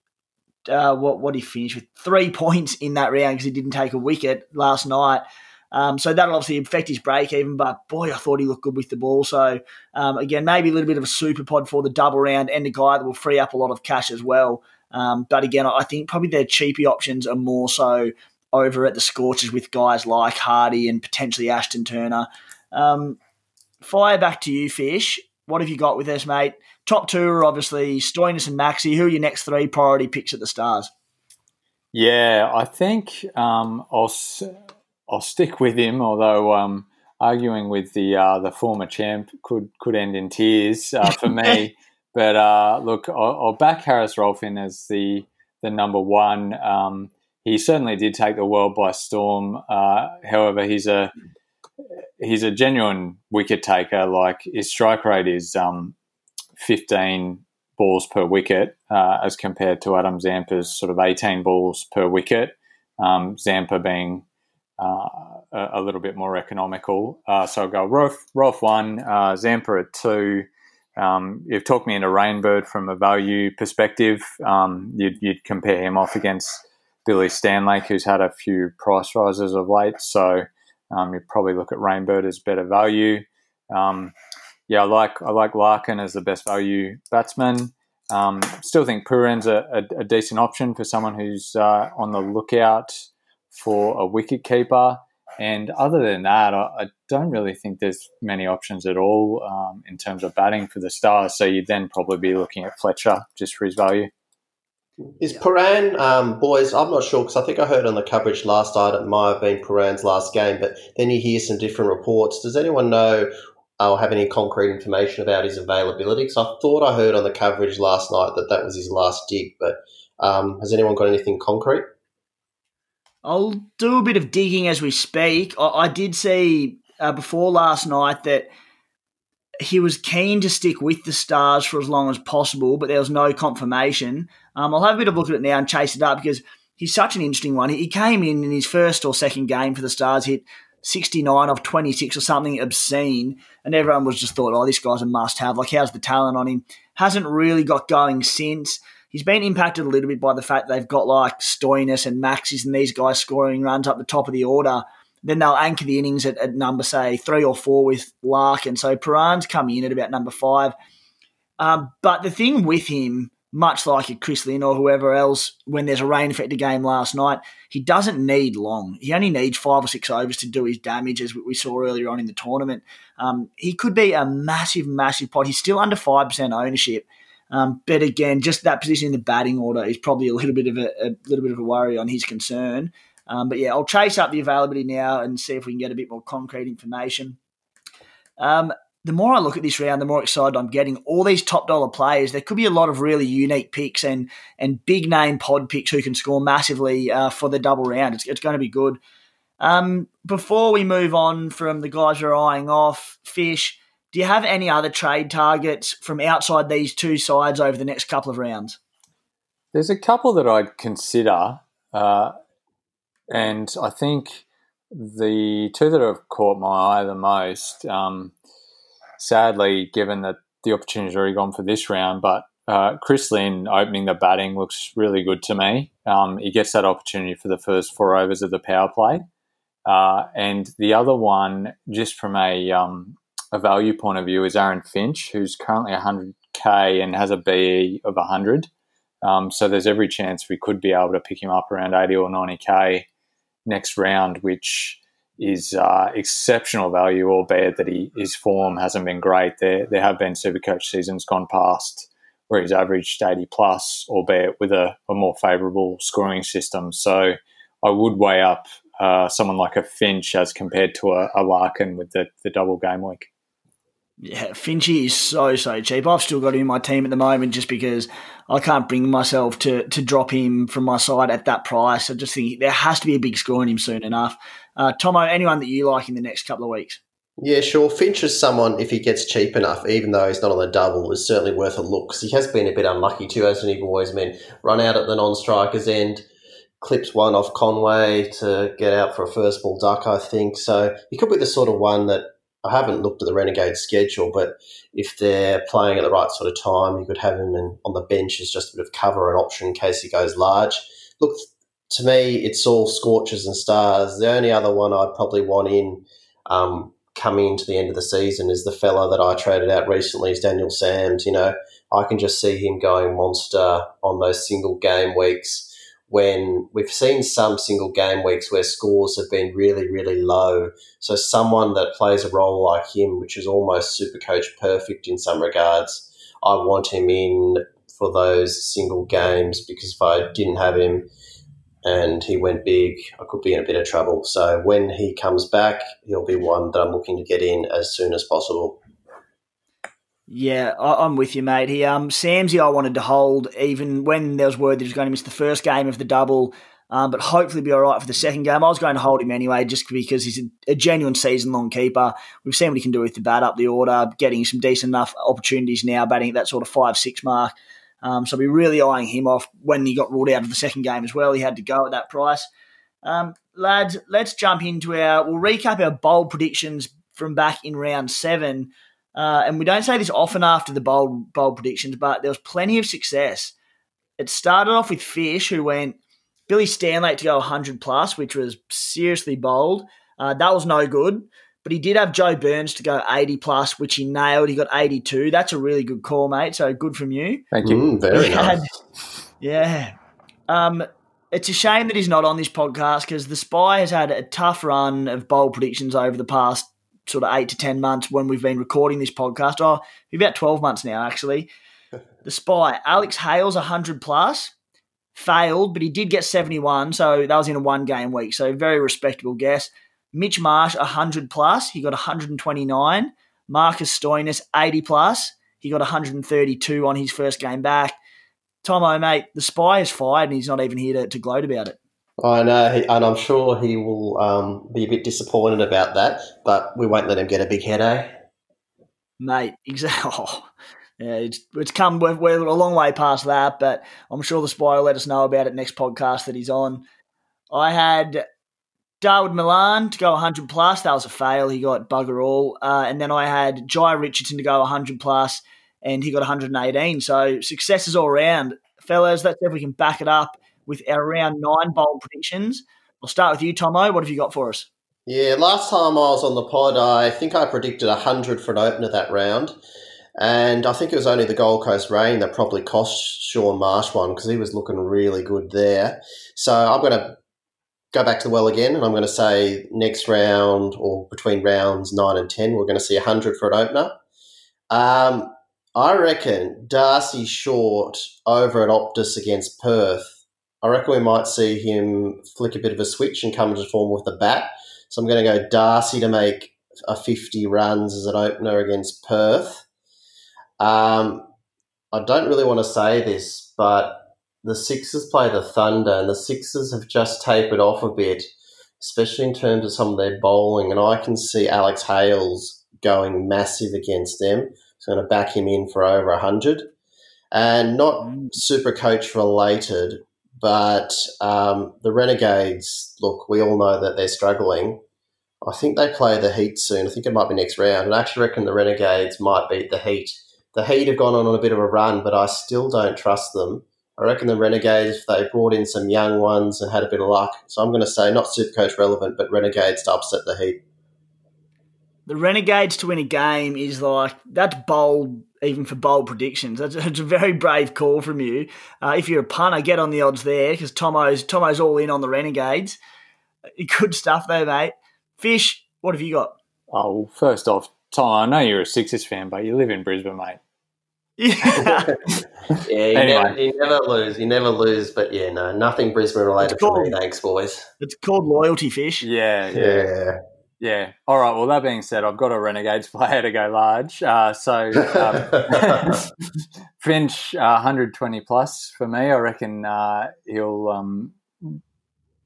uh, what what he finished with three points in that round because he didn't take a wicket last night. Um, so that'll obviously affect his break even, but boy, I thought he looked good with the ball. So um, again, maybe a little bit of a super pod for the double round and a guy that will free up a lot of cash as well. Um, but again, I think probably their cheapy options are more so over at the Scorchers with guys like Hardie and potentially Ashton Turner. Um, fire back to you, Fish. What have you got with us, mate? Top two are obviously Stoinis and Maxi. Who are your next three priority picks at the Stars? Yeah, I think um, I'll I'll stick with him, although um, arguing with the uh, the former champ could could end in tears uh, for me. but uh, look, I'll, I'll, back Haris Rauf in as the the number one. Um, he certainly did take the world by storm. Uh, however, he's a he's a genuine wicket taker. Like his strike rate is um, fifteen balls per wicket, uh, as compared to Adam Zampa's sort of eighteen balls per wicket. Um, Zampa being uh, a, little bit more economical. Uh, so I'll go Rauf, Rauf one, uh, Zampa at two. Um, you've talked me into Rainbird from a value perspective. Um, you'd, you'd, compare him off against Billy Stanlake, who's had a few price rises of late. So um, you'd probably look at Rainbird as better value. Um, yeah, I like I like Larkin as the best value batsman. Um, still think Pooran's a, a, a, decent option for someone who's uh, on the lookout for a wicket keeper. And other than that, I, I don't really think there's many options at all um, in terms of batting for the Stars. So you'd then probably be looking at Fletcher just for his value. Is Pooran, um, boys, I'm not sure because I think I heard on the coverage last night it might have been Pooran's last game, but then you hear some different reports. Does anyone know or have any concrete information about his availability? Because I thought I heard on the coverage last night that that was his last dig, but um, has anyone got anything concrete? I'll do a bit of digging as we speak. I, I did see uh, before last night that he was keen to stick with the Stars for as long as possible, but there was no confirmation. Um, I'll have a bit of a look at it now and chase it up because he's such an interesting one. He came in in his first or second game for the Stars, hit 69 of 26 or something obscene, and everyone was just thought, oh, this guy's a must have. Like, how's the talent on him? Hasn't really got going since he's been impacted a little bit by the fact they've got like Stoinis and Maxis and these guys scoring runs up the top of the order. then they'll anchor the innings at, at number, say, three or four with Larkin. So Pooran's coming in at about number five. Um, but the thing with him, much like a Chris Lynn or whoever else, when there's a rain affected game last night, he doesn't need long. He only needs five or six overs to do his damage, as we saw earlier on in the tournament. Um, he could be a massive, massive pot. He's still under 5% ownership. Um, but again, just that position in the batting order is probably a little bit of a, a little bit of a worry on his concern. Um, but yeah, I'll chase up the availability now and see if we can get a bit more concrete information. Um, the more I look at this round, the more excited I'm getting. All these top dollar players, there could be a lot of really unique picks and and big name pod picks who can score massively uh, for the double round. It's, it's going to be good. Um, before we move on from the guys we're eyeing off, Fish, do you have any other trade targets from outside these two sides over the next couple of rounds? There's a couple that I'd consider, uh, and I think the two that have caught my eye the most. Um, sadly, given that the opportunity's already gone for this round, but uh, Chris Lynn opening the batting looks really good to me. Um, he gets that opportunity for the first four overs of the power play. Uh, and the other one, just from a, um, a value point of view, is Aaron Finch, who's currently 100k and has a BE of 100. Um, so there's every chance we could be able to pick him up around 80 or 90k next round, which is uh, exceptional value, albeit that he, his form hasn't been great. There, there have been Supercoach seasons gone past where he's averaged 80 plus, albeit with a, a more favourable scoring system. So I would weigh up uh, someone like a Finch as compared to a, a Larkin with the, the double game week. Yeah, Finchy is so so cheap. I've still got him in my team at the moment just because I can't bring myself to to drop him from my side at that price. I just think there has to be a big score in him soon enough. Uh, Tomo, anyone that you like in the next couple of weeks? Yeah, sure. Finch is someone, if he gets cheap enough, even though he's not on the double, is certainly worth a look because he has been a bit unlucky too, hasn't he, boys? I mean, run out at the non strikers end, clips one off Conway to get out for a first ball duck, I think. So he could be the sort of one that I haven't looked at the Renegade schedule, but if they're playing at the right sort of time, you could have him in, on the bench as just a bit of cover and option in case he goes large. Look, to me, it's all Scorchers and stars. The only other one I'd probably want in um, coming into the end of the season is the fella that I traded out recently, is Daniel Sams. You know, I can just see him going monster on those single game weeks when we've seen some single game weeks where scores have been really, really low. So someone that plays a role like him, which is almost super coach perfect in some regards, I want him in for those single games because if I didn't have him and he went big, I could be in a bit of trouble. So when he comes back, he'll be one that I'm looking to get in as soon as possible. Yeah, I, am with you, mate. He um Samsey I wanted to hold even when there was word that he was going to miss the first game of the double, um, but hopefully be all right for the second game. I was going to hold him anyway, just because he's a, a genuine season long keeper. We've seen what he can do with the bat up the order, getting some decent enough opportunities now, batting at that sort of five six mark. Um, so I'll be really eyeing him off when he got ruled out of the second game as well. He had to go at that price. Um, lads, let's jump into our. We'll recap our bold predictions from back in round seven. Uh, and we don't say this often after the bold bold predictions, but there was plenty of success. It started off with Fish, who went Billy Stanlake to go 100 plus, which was seriously bold. Uh, that was no good, but he did have Joe Burns to go 80 plus, which he nailed. He got 82. That's a really good call, mate. So good from you. Thank you. Mm, very nice. yeah. Um, it's a shame that he's not on this podcast because the Spy has had a tough run of bold predictions over the past sort of eight to 10 months when we've been recording this podcast. Oh, about 12 months now, actually. The Spy, Alex Hales, 100 plus, failed, but he did get 71. So that was in a one game week. So very respectable guess. Mitch Marsh, 100 plus, he got 129. Marcus Stoinis, 80 plus, he got 132 on his first game back. Tomo, mate, the spy is fired and he's not even here to, to gloat about it. I know, and I'm sure he will um, be a bit disappointed about that, but we won't let him get a big head, eh? Mate, exactly. Oh, yeah, it's, it's come, we're, we're, a long way past that, but I'm sure the spy will let us know about it next podcast that he's on. I had Dawid Malan to go 100 plus. That was a fail. He got bugger all. Uh, and then I had Jhye Richardson to go 100 plus, and he got 118. So successes all around. Fellas, let's see if we can back it up with our round nine bold predictions. I'll start with you, Tomo. What have you got for us? Yeah, last time I was on the pod, I think I predicted 100 for an opener that round. And I think it was only the Gold Coast rain that probably cost Shaun Marsh one because he was looking really good there. So I'm going to go back to the well again and I'm going to say next round or between rounds 9 and 10, we're going to see 100 for an opener. Um, I reckon Darcy Short over at Optus against Perth. I reckon we might see him flick a bit of a switch and come into form with the bat. So I'm going to go Darcy to make a 50 runs as an opener against Perth. Um, I don't really want to say this, but the Sixers play the Thunder, and the Sixers have just tapered off a bit, especially in terms of some of their bowling. And I can see Alex Hales going massive against them. So I'm going to back him in for over 100. And not super coach related, but um, the Renegades, look, we all know that they're struggling. I think they play the Heat soon. I think it might be next round. And I actually reckon the Renegades might beat the Heat. The Heat have gone on a bit of a run, but I still don't trust them. I reckon the Renegades, if they brought in some young ones and had a bit of luck. So I'm going to say not Supercoach relevant, but Renegades to upset the Heat. The Renegades to win a game is like, that's bold, even for bold predictions. That's, that's a very brave call from you. Uh, if you're a punter, get on the odds there because Tomo's, Tomo's all in on the Renegades. Good stuff, though, mate. Fish, what have you got? Oh, well, first off, Tom, I know you're a Sixers fan, but you live in Brisbane, mate. Yeah. Yeah, you, Anyway. never, you never lose. You never lose. But yeah, no, nothing Brisbane related It's for me. Thanks, boys. it's called loyalty, Fish. Yeah, yeah, Yeah. Yeah. All right. Well, that being said, I've got a Renegades player to go large. Uh, so um, Finch, uh, 120 plus for me. I reckon uh, he'll um,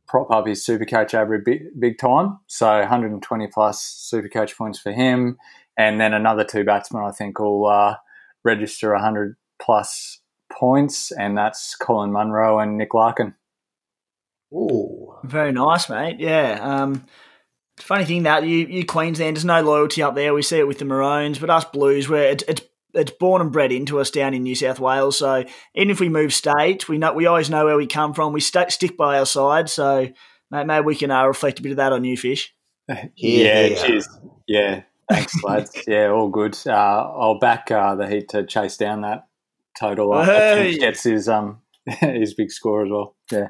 prop up his super coach average big, big time. So 120 plus super coach points for him. And then another two batsmen I think will uh, register 100 plus points, and that's Colin Munro and Nick Larkin. Ooh. Very nice, mate. Yeah. Um, funny thing that you, you Queenslanders, no loyalty up there. We see it with the Maroons, but us Blues, where it's, it's it's born and bred into us down in New South Wales. So even if we move state, we know we always know where we come from. We st- stick by our side. So mate, maybe we can uh, reflect a bit of that on you, Fish. Here, yeah, cheers. Yeah, thanks, lads. yeah, all good. Uh, I'll back uh, the Heat to chase down that total. I Hey. think gets his um his big score as well. Yeah.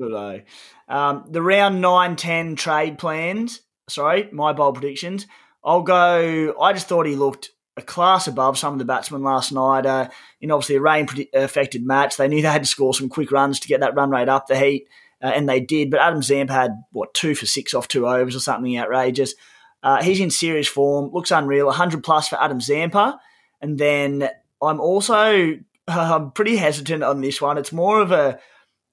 Oh. Um, the round 9 10 trade plans, sorry, my bold predictions. I'll go, I just thought he looked a class above some of the batsmen last night. Uh, in obviously a rain affected match, they knew they had to score some quick runs to get that run rate up the heat, uh, and they did. But Adam Zampa had, what, two for six off two overs or something outrageous. Uh, he's in serious form, looks unreal, 100 plus for Adam Zampa. And then I'm also I'm pretty hesitant on this one. It's more of a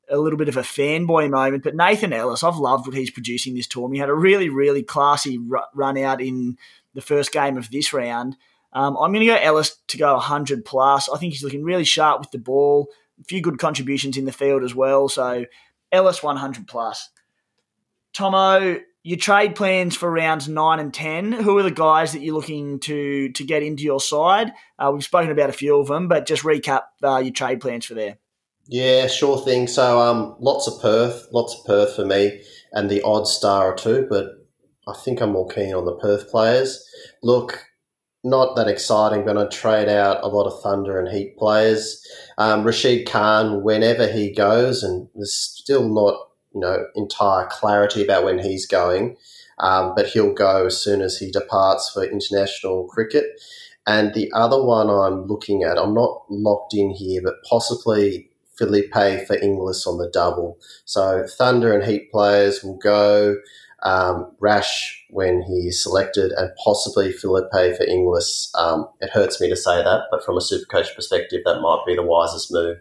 a little bit of a fanboy moment, but Nathan Ellis, I've loved what he's producing this tour. He had a really, really classy run out in the first game of this round. Um, I'm going to go Ellis to go 100 plus. I think he's looking really sharp with the ball. A few good contributions in the field as well. So Ellis 100 plus. Tomo, your trade plans for rounds nine and ten. Who are the guys that you're looking to to get into your side? Uh, we've spoken about a few of them, but just recap uh, your trade plans for there. Yeah, sure thing. So, um, lots of Perth, lots of Perth for me, and the odd star or two, but I think I'm more keen on the Perth players. Look, not that exciting. Going to trade out a lot of Thunder and Heat players. Um, Rashid Khan, whenever he goes, and there's still not you know entire clarity about when he's going, um, but he'll go as soon as he departs for international cricket. And the other one I'm looking at, I'm not locked in here, but possibly Philippe for Inglis on the double. So Thunder and Heat players will go. Um, Rash when he's selected, and possibly Philippe for Inglis. Um, it hurts me to say that, but from a super coach perspective, that might be the wisest move.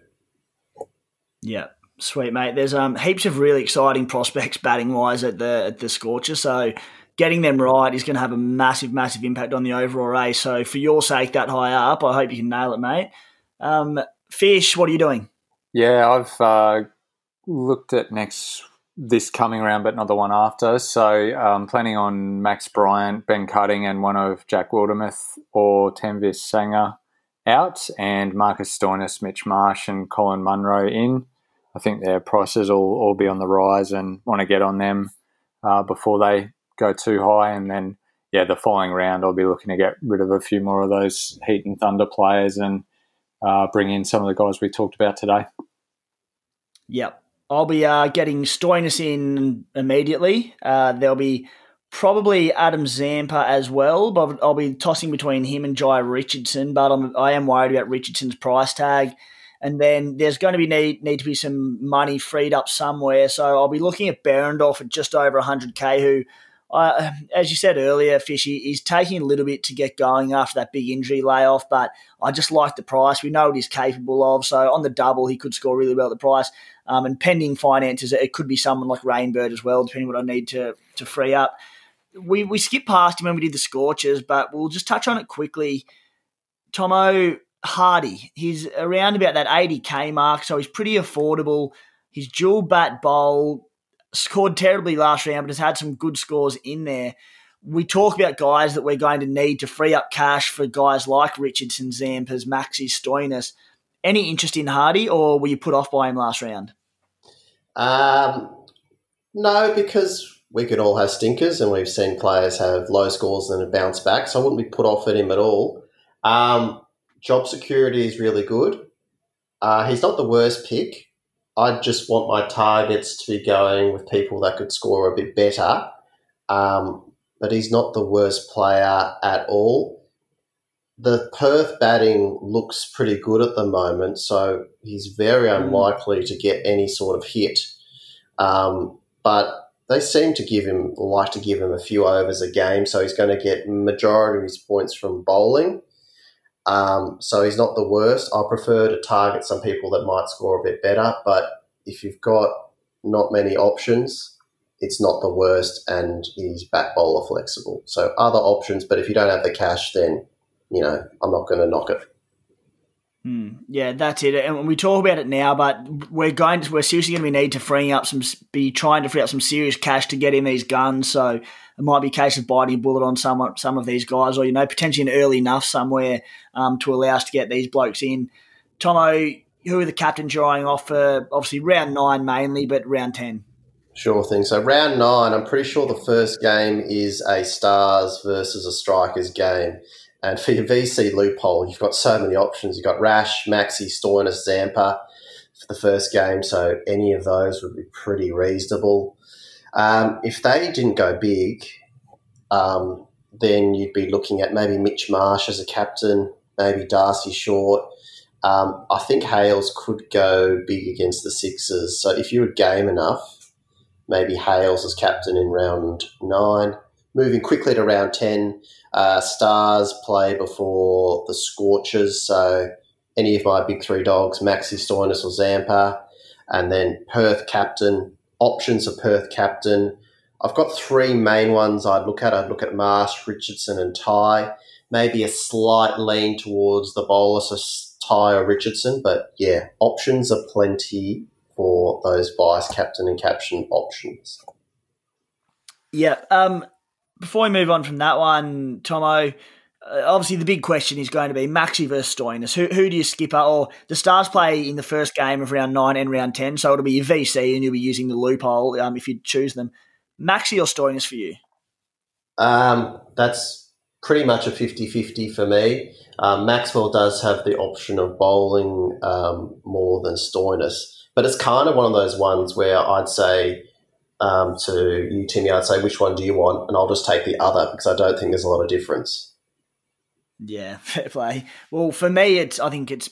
Yeah, sweet mate. There's um heaps of really exciting prospects batting wise at the at the Scorcher. So getting them right is going to have a massive, massive impact on the overall race. So for your sake, that high up, I hope you can nail it, mate. Um, Fish, what are you doing? Yeah, I've uh, looked at next this coming round, but not the one after. So I'm planning on Max Bryant, Ben Cutting, and one of Jack Wildermuth or Tanveer Sangha out, and Marcus Stoinis, Mitch Marsh, and Colin Munro in. I think their prices will all be on the rise, and want to get on them uh, before they go too high. And then, yeah, the following round, I'll be looking to get rid of a few more of those Heat and Thunder players and uh, bring in some of the guys we talked about today. Yep. I'll be uh, getting Stoinis in immediately. Uh, there'll be probably Adam Zampa as well, but I'll be tossing between him and Jhye Richardson. But I'm, I am worried about Richardson's price tag. And then there's going to be need, need to be some money freed up somewhere. So I'll be looking at Behrendorff at just over 100k, who, uh, as you said earlier, Fishy, is taking a little bit to get going after that big injury layoff. But I just like the price. We know what he's capable of. So on the double, he could score really well at the price. Um, and pending finances, it could be someone like Rainbird as well, depending what I need to to free up. We we skipped past him when we did the Scorchers, but we'll just touch on it quickly. Tomo Hardie, he's around about that 80k mark, so he's pretty affordable. He's dual bat bowl, scored terribly last round, but has had some good scores in there. We talk about guys that we're going to need to free up cash for guys like Richardson, Zampas, Maxi, Stoinis. Any interest in Hardie, or were you put off by him last round? Um, no, because we could all have stinkers, and we've seen players have low scores and bounce back, so I wouldn't be put off at him at all. Um, job security is really good. Uh, he's not the worst pick. I just want my targets to be going with people that could score a bit better. Um, but he's not the worst player at all. The Perth batting looks pretty good at the moment, so he's very unlikely to get any sort of hit. Um, but they seem to give him like to give him a few overs a game, so he's going to get majority of his points from bowling. Um, so he's not the worst. I prefer to target some people that might score a bit better, but if you've got not many options, it's not the worst, and he's bat bowler flexible. So other options, but if you don't have the cash, then you know I'm not going to knock it. Hmm. Yeah, that's it. And we talk about it now, but we're going to we're seriously going to be need to freeing up some be trying to free up some serious cash to get in these guns. So it might be a case of biting a bullet on some some of these guys, or you know potentially an early enough somewhere um, to allow us to get these blokes in. Tomo, who are the captains you're eyeing off for? Obviously round nine mainly, but round ten. Sure thing. So round nine, I'm pretty sure the first game is a Stars versus a Strikers game. And for your VC loophole, you've got so many options. You've got Rash, Maxi, Stoinis, Zampa for the first game. So any of those would be pretty reasonable. Um, if they didn't go big, um, then you'd be looking at maybe Mitch Marsh as a captain, maybe Darcy Short. Um, I think Hales could go big against the Sixers. So if you were game enough, maybe Hales as captain in round nine. Moving quickly to round 10, uh, Stars play before the Scorchers. So any of my big three dogs, Maxi, Stoinis, or Zampa. And then Perth captain, options of Perth captain. I've got three main ones I'd look at. I'd look at Marsh, Richardson, and Tye. Maybe a slight lean towards the bowler, so Tye or Richardson. But yeah, options are plenty for those vice captain and captain options. Yeah. Um, before we move on from that one, Tomo, uh, obviously the big question is going to be Maxi versus Stoinis. Who, who do you skip? Or the Stars play in the first game of round nine and round 10, so it'll be your VC and you'll be using the loophole um, if you choose them. Maxi or Stoinis for you? Um, that's pretty much a 50 50 for me. Um, Maxwell does have the option of bowling um, more than Stoinis. But it's kind of one of those ones where I'd say um, to you, Timmy, I'd say, which one do you want? And I'll just take the other because I don't think there's a lot of difference. Yeah, fair play. Well, for me, it's I think it's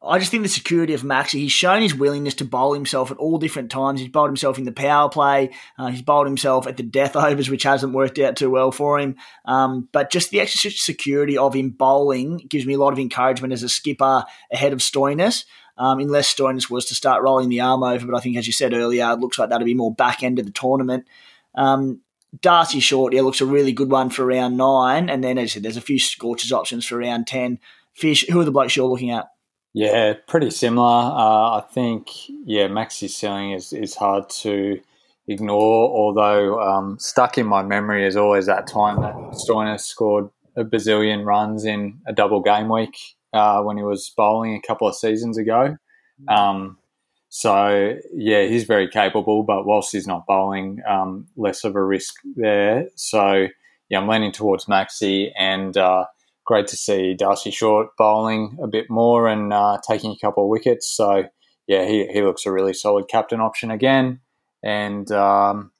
I just think the security of Maxi. He's shown his willingness to bowl himself at all different times. He's bowled himself in the power play. Uh, he's bowled himself at the death overs, which hasn't worked out too well for him. Um, but just the extra security of him bowling gives me a lot of encouragement as a skipper ahead of Stoinis um, unless Stoinis was to start rolling the arm over. But I think, as you said earlier, it looks like that'll be more back end of the tournament. Um, Darcy Short, yeah, looks a really good one for round nine. And then, as I said, there's a few Scorchers options for round 10. Fish, who are the blokes you're looking at? Yeah, pretty similar. Uh, I think, yeah, Maxi's ceiling is, is hard to ignore, although um, stuck in my memory is always that time that Stoinis scored a bazillion runs in a double game week uh, when he was bowling a couple of seasons ago. Um, So yeah, he's very capable, but whilst he's not bowling, um, less of a risk there. So yeah, I'm leaning towards Maxi, and uh, great to see Darcy Short bowling a bit more and uh, taking a couple of wickets. So yeah, he he looks a really solid captain option again, and. Um,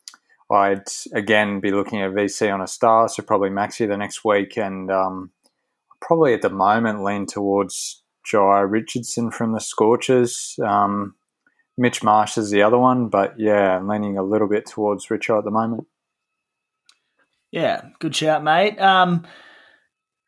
I'd again be looking at VC on a star, so probably Maxi the next week, and um, probably at the moment lean towards Jhye Richardson from the Scorchers. Um, Mitch Marsh is the other one, but yeah, leaning a little bit towards Richo at the moment. Yeah, good shout, mate. Um,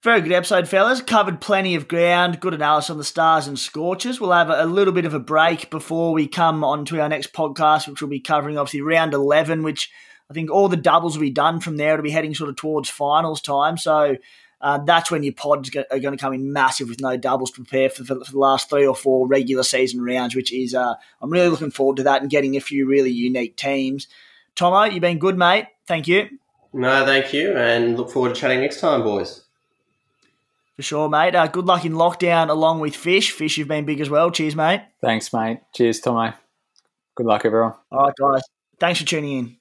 very good episode, fellas. Covered plenty of ground. Good analysis on the stars and scorchers. We'll have a, a, little bit of a break before we come on to our next podcast, which we'll be covering obviously round 11, which I think all the doubles will be done from there. It'll be heading sort of towards finals time. So uh, that's when your pods are going to come in massive with no doubles to prepare for, for, for, the last three or four regular season rounds, which is, uh, I'm really looking forward to that and getting a few really unique teams. Tomo, you've been good, mate. Thank you. No, thank you. And look forward to chatting next time, boys. For sure, mate. Uh, good luck in lockdown along with Fish. Fish, you've been big as well. Cheers, mate. Thanks, mate. Cheers, Tomo. Good luck, everyone. All right, guys. Thanks for tuning in.